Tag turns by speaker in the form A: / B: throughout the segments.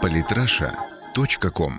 A: Политраша.ком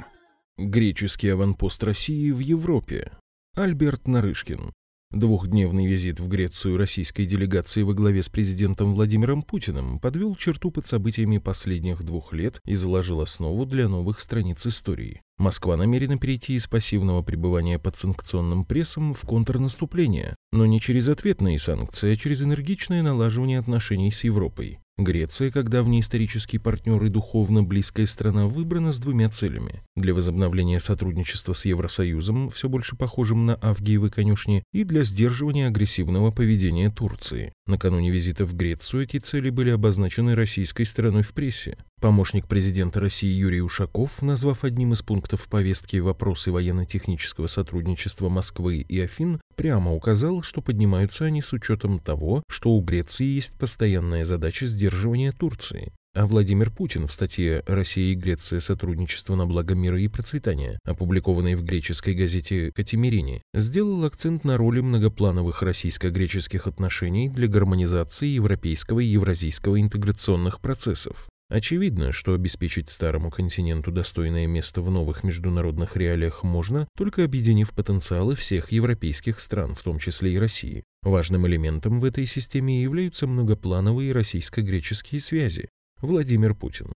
B: Греческий аванпост России в Европе. Альберт Нарышкин. Двухдневный визит в Грецию российской делегации во главе с президентом Владимиром Путиным подвел черту под событиями последних двух лет и заложил основу для новых страниц истории. Москва намерена перейти из пассивного пребывания под санкционным прессом в контрнаступление, но не через ответные санкции, а через энергичное налаживание отношений с Европой. Греция, как давний исторический партнер и духовно близкая страна, выбрана с двумя целями. Для возобновления сотрудничества с Евросоюзом, все больше похожим на Авгиевы конюшни, и для сдерживания агрессивного поведения Турции. Накануне визита в Грецию эти цели были обозначены российской стороной в прессе. Помощник президента России Юрий Ушаков, назвав одним из пунктов повестки вопросы военно-технического сотрудничества Москвы и Афин, прямо указал, что поднимаются они с учетом того, что у Греции есть постоянная задача сдерживания Турции. А Владимир Путин в статье «Россия и Греция. Сотрудничество на благо мира и процветания», опубликованной в греческой газете «Катимирини», сделал акцент на роли многоплановых российско-греческих отношений для гармонизации европейского и евразийского интеграционных процессов. Очевидно, что обеспечить старому континенту достойное место в новых международных реалиях можно, только объединив потенциалы всех европейских стран, в том числе и России. Важным элементом в этой системе являются многоплановые российско-греческие связи. Владимир Путин.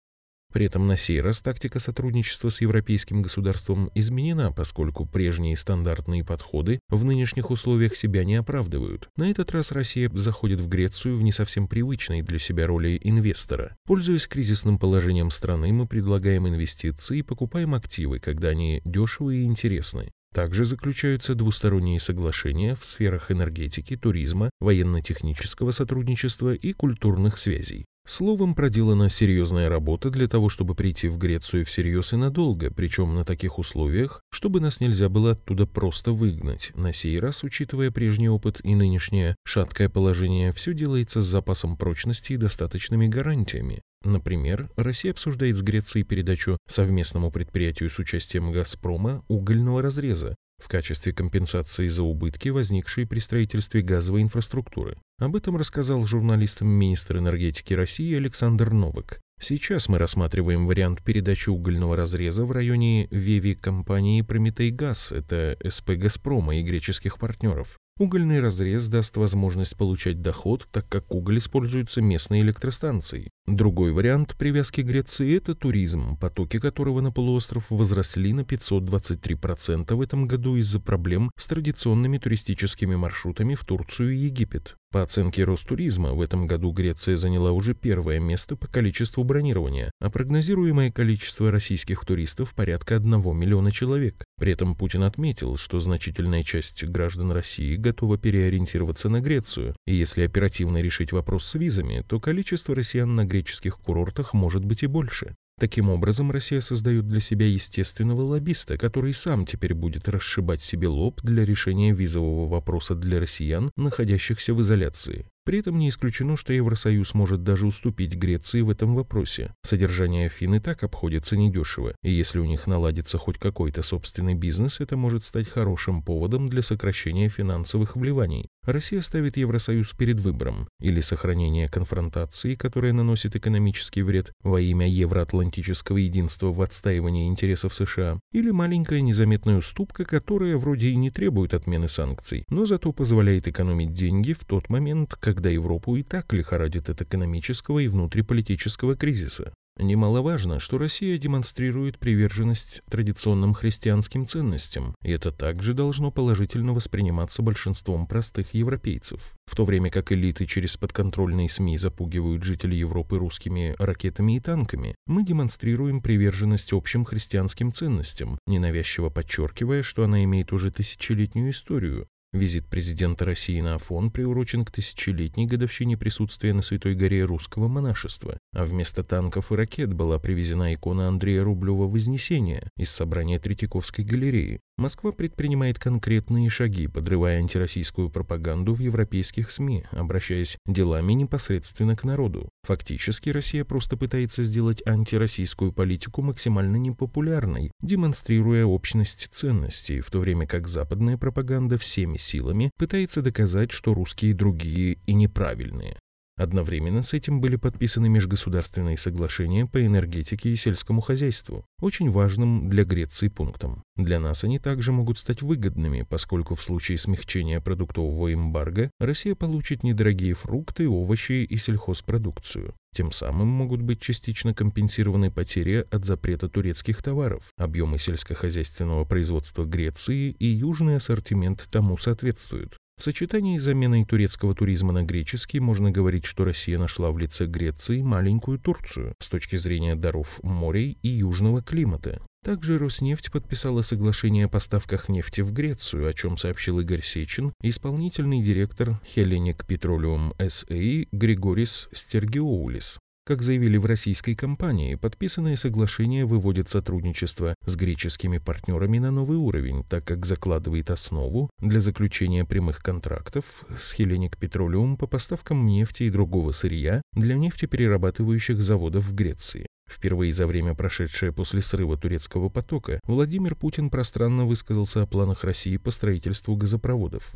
B: При этом на сей раз тактика сотрудничества с европейским государством изменена, поскольку прежние стандартные подходы в нынешних условиях себя не оправдывают. На этот раз Россия заходит в Грецию в не совсем привычной для себя роли инвестора. Пользуясь кризисным положением страны, мы предлагаем инвестиции и покупаем активы, когда они дешевые и интересны. Также заключаются двусторонние соглашения в сферах энергетики, туризма, военно-технического сотрудничества и культурных связей. Словом, проделана серьезная работа для того, чтобы прийти в Грецию всерьез и надолго, причем на таких условиях, чтобы нас нельзя было оттуда просто выгнать. На сей раз, учитывая прежний опыт и нынешнее шаткое положение, все делается с запасом прочности и достаточными гарантиями. Например, Россия обсуждает с Грецией передачу совместному предприятию с участием «Газпрома» угольного разреза, в качестве компенсации за убытки, возникшие при строительстве газовой инфраструктуры. Об этом рассказал журналистам министр энергетики России Александр Новак. Сейчас мы рассматриваем вариант передачи угольного разреза в районе Веви компании «Прометей Газ», это СП «Газпрома» и греческих партнеров. Угольный разрез даст возможность получать доход, так как уголь используется местной электростанцией. Другой вариант привязки Греции – это туризм, потоки которого на полуостров возросли на 523% в этом году из-за проблем с традиционными туристическими маршрутами в Турцию и Египет. По оценке Ростуризма, в этом году Греция заняла уже первое место по количеству бронирования, а прогнозируемое количество российских туристов порядка 1 миллиона человек. При этом Путин отметил, что значительная часть граждан России готова переориентироваться на Грецию, и если оперативно решить вопрос с визами, то количество россиян на греческих курортах может быть и больше. Таким образом, Россия создает для себя естественного лоббиста, который сам теперь будет расшибать себе лоб для решения визового вопроса для россиян, находящихся в изоляции. При этом не исключено, что Евросоюз может даже уступить Греции в этом вопросе. Содержание Афин и так обходится недешево, и если у них наладится хоть какой-то собственный бизнес, это может стать хорошим поводом для сокращения финансовых вливаний. Россия ставит Евросоюз перед выбором или сохранение конфронтации, которая наносит экономический вред во имя евроатлантического единства в отстаивании интересов США, или маленькая незаметная уступка, которая вроде и не требует отмены санкций, но зато позволяет экономить деньги в тот момент, когда когда Европу и так лихорадит от экономического и внутриполитического кризиса. Немаловажно, что Россия демонстрирует приверженность традиционным христианским ценностям, и это также должно положительно восприниматься большинством простых европейцев. В то время как элиты через подконтрольные СМИ запугивают жителей Европы русскими ракетами и танками, мы демонстрируем приверженность общим христианским ценностям, ненавязчиво подчеркивая, что она имеет уже тысячелетнюю историю, Визит президента России на Афон приурочен к тысячелетней годовщине присутствия на Святой горе русского монашества, а вместо танков и ракет была привезена икона Андрея Рублева «Вознесение» из собрания Третьяковской галереи. Москва предпринимает конкретные шаги, подрывая антироссийскую пропаганду в европейских СМИ, обращаясь делами непосредственно к народу. Фактически Россия просто пытается сделать антироссийскую политику максимально непопулярной, демонстрируя общность ценностей, в то время как западная пропаганда всеми силами пытается доказать, что русские другие и неправильные. Одновременно с этим были подписаны межгосударственные соглашения по энергетике и сельскому хозяйству, очень важным для Греции пунктом. Для нас они также могут стать выгодными, поскольку в случае смягчения продуктового эмбарго Россия получит недорогие фрукты, овощи и сельхозпродукцию. Тем самым могут быть частично компенсированы потери от запрета турецких товаров, объемы сельскохозяйственного производства Греции и южный ассортимент тому соответствуют. В сочетании с заменой турецкого туризма на греческий можно говорить, что Россия нашла в лице Греции маленькую Турцию с точки зрения даров морей и южного климата. Также Роснефть подписала соглашение о поставках нефти в Грецию, о чем сообщил Игорь Сечин, исполнительный директор Hellenic Petroleum SA Григорис Стергиоулис. Как заявили в российской компании, подписанное соглашение выводит сотрудничество с греческими партнерами на новый уровень, так как закладывает основу для заключения прямых контрактов с Hellenic Petroleum по поставкам нефти и другого сырья для нефтеперерабатывающих заводов в Греции. Впервые за время, прошедшее после срыва турецкого потока, Владимир Путин пространно высказался о планах России по строительству газопроводов.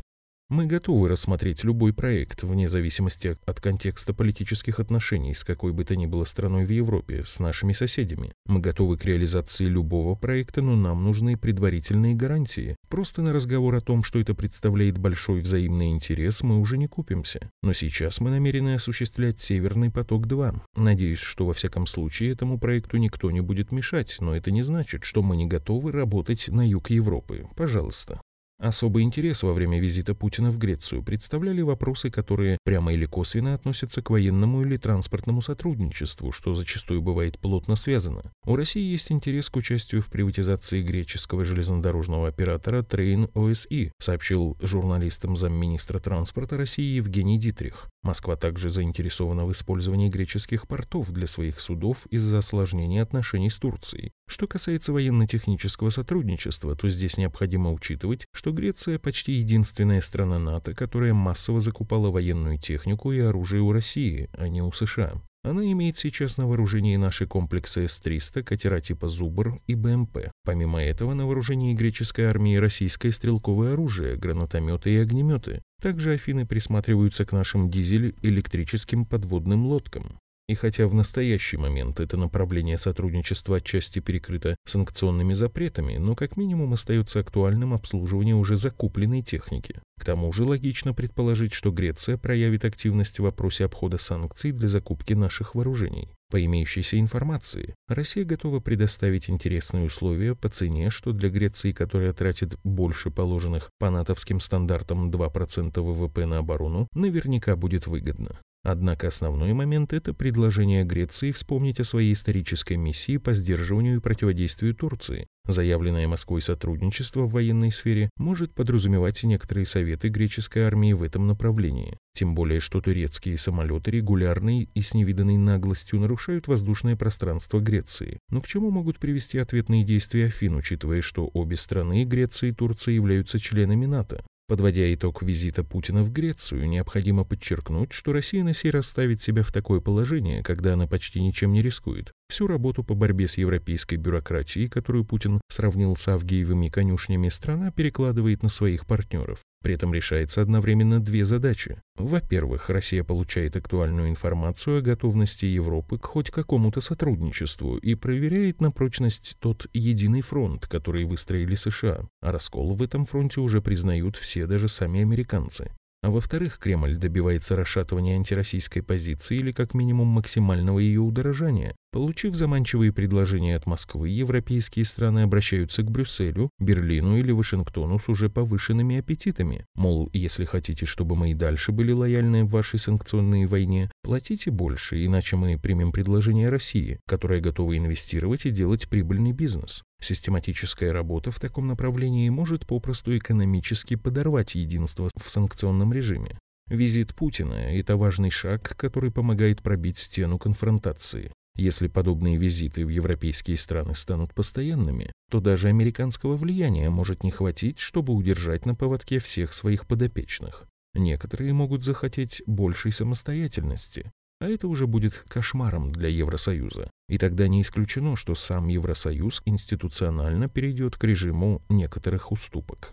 B: Мы готовы рассмотреть любой проект, вне зависимости от контекста политических отношений с какой бы то ни было страной в Европе, с нашими соседями. Мы готовы к реализации любого проекта, но нам нужны предварительные гарантии. Просто на разговор о том, что это представляет большой взаимный интерес, мы уже не купимся. Но сейчас мы намерены осуществлять «Северный поток-2». Надеюсь, что во всяком случае этому проекту никто не будет мешать, но это не значит, что мы не готовы работать на юг Европы. Пожалуйста. Особый интерес во время визита Путина в Грецию представляли вопросы, которые прямо или косвенно относятся к военному или транспортному сотрудничеству, что зачастую бывает плотно связано. У России есть интерес к участию в приватизации греческого железнодорожного оператора Train OSI, сообщил журналистам замминистра транспорта России Евгений Дитрих. Москва также заинтересована в использовании греческих портов для своих судов из-за осложнения отношений с Турцией. Что касается военно-технического сотрудничества, то здесь необходимо учитывать, Греция почти единственная страна НАТО, которая массово закупала военную технику и оружие у России, а не у США. Она имеет сейчас на вооружении наши комплексы С-300, катера типа «Зубр» и БМП. Помимо этого, на вооружении греческой армии российское стрелковое оружие, гранатометы и огнеметы. Также Афины присматриваются к нашим дизель-электрическим подводным лодкам. И хотя в настоящий момент это направление сотрудничества отчасти перекрыто санкционными запретами, но как минимум остается актуальным обслуживание уже закупленной техники. К тому же логично предположить, что Греция проявит активность в вопросе обхода санкций для закупки наших вооружений. По имеющейся информации, Россия готова предоставить интересные условия по цене, что для Греции, которая тратит больше положенных по натовским стандартам 2% ВВП на оборону, наверняка будет выгодно. Однако основной момент – это предложение Греции вспомнить о своей исторической миссии по сдерживанию и противодействию Турции. Заявленное Москвой сотрудничество в военной сфере может подразумевать некоторые советы греческой армии в этом направлении. Тем более, что турецкие самолеты регулярно и с невиданной наглостью нарушают воздушное пространство Греции. Но к чему могут привести ответные действия Афин, учитывая, что обе страны, Греция и Турция, являются членами НАТО? Подводя итог визита Путина в Грецию, необходимо подчеркнуть, что Россия на сей раз ставит себя в такое положение, когда она почти ничем не рискует. Всю работу по борьбе с европейской бюрократией, которую Путин сравнил с Авгиевыми конюшнями, страна перекладывает на своих партнеров. При этом решается одновременно две задачи. Во-первых, Россия получает актуальную информацию о готовности Европы к хоть какому-то сотрудничеству и проверяет на прочность тот единый фронт, который выстроили США. А раскол в этом фронте уже признают все, даже сами американцы. А во-вторых, Кремль добивается расшатывания антироссийской позиции или как минимум максимального ее удорожания. Получив заманчивые предложения от Москвы, европейские страны обращаются к Брюсселю, Берлину или Вашингтону с уже повышенными аппетитами. Мол, если хотите, чтобы мы и дальше были лояльны в вашей санкционной войне, платите больше, иначе мы примем предложение России, которая готова инвестировать и делать прибыльный бизнес. Систематическая работа в таком направлении может попросту экономически подорвать единство в санкционном режиме. Визит Путина – это важный шаг, который помогает пробить стену конфронтации. Если подобные визиты в европейские страны станут постоянными, то даже американского влияния может не хватить, чтобы удержать на поводке всех своих подопечных. Некоторые могут захотеть большей самостоятельности, а это уже будет кошмаром для Евросоюза. И тогда не исключено, что сам Евросоюз институционально перейдет к режиму некоторых уступок.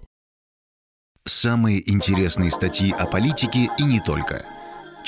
A: Самые интересные статьи о политике и не только –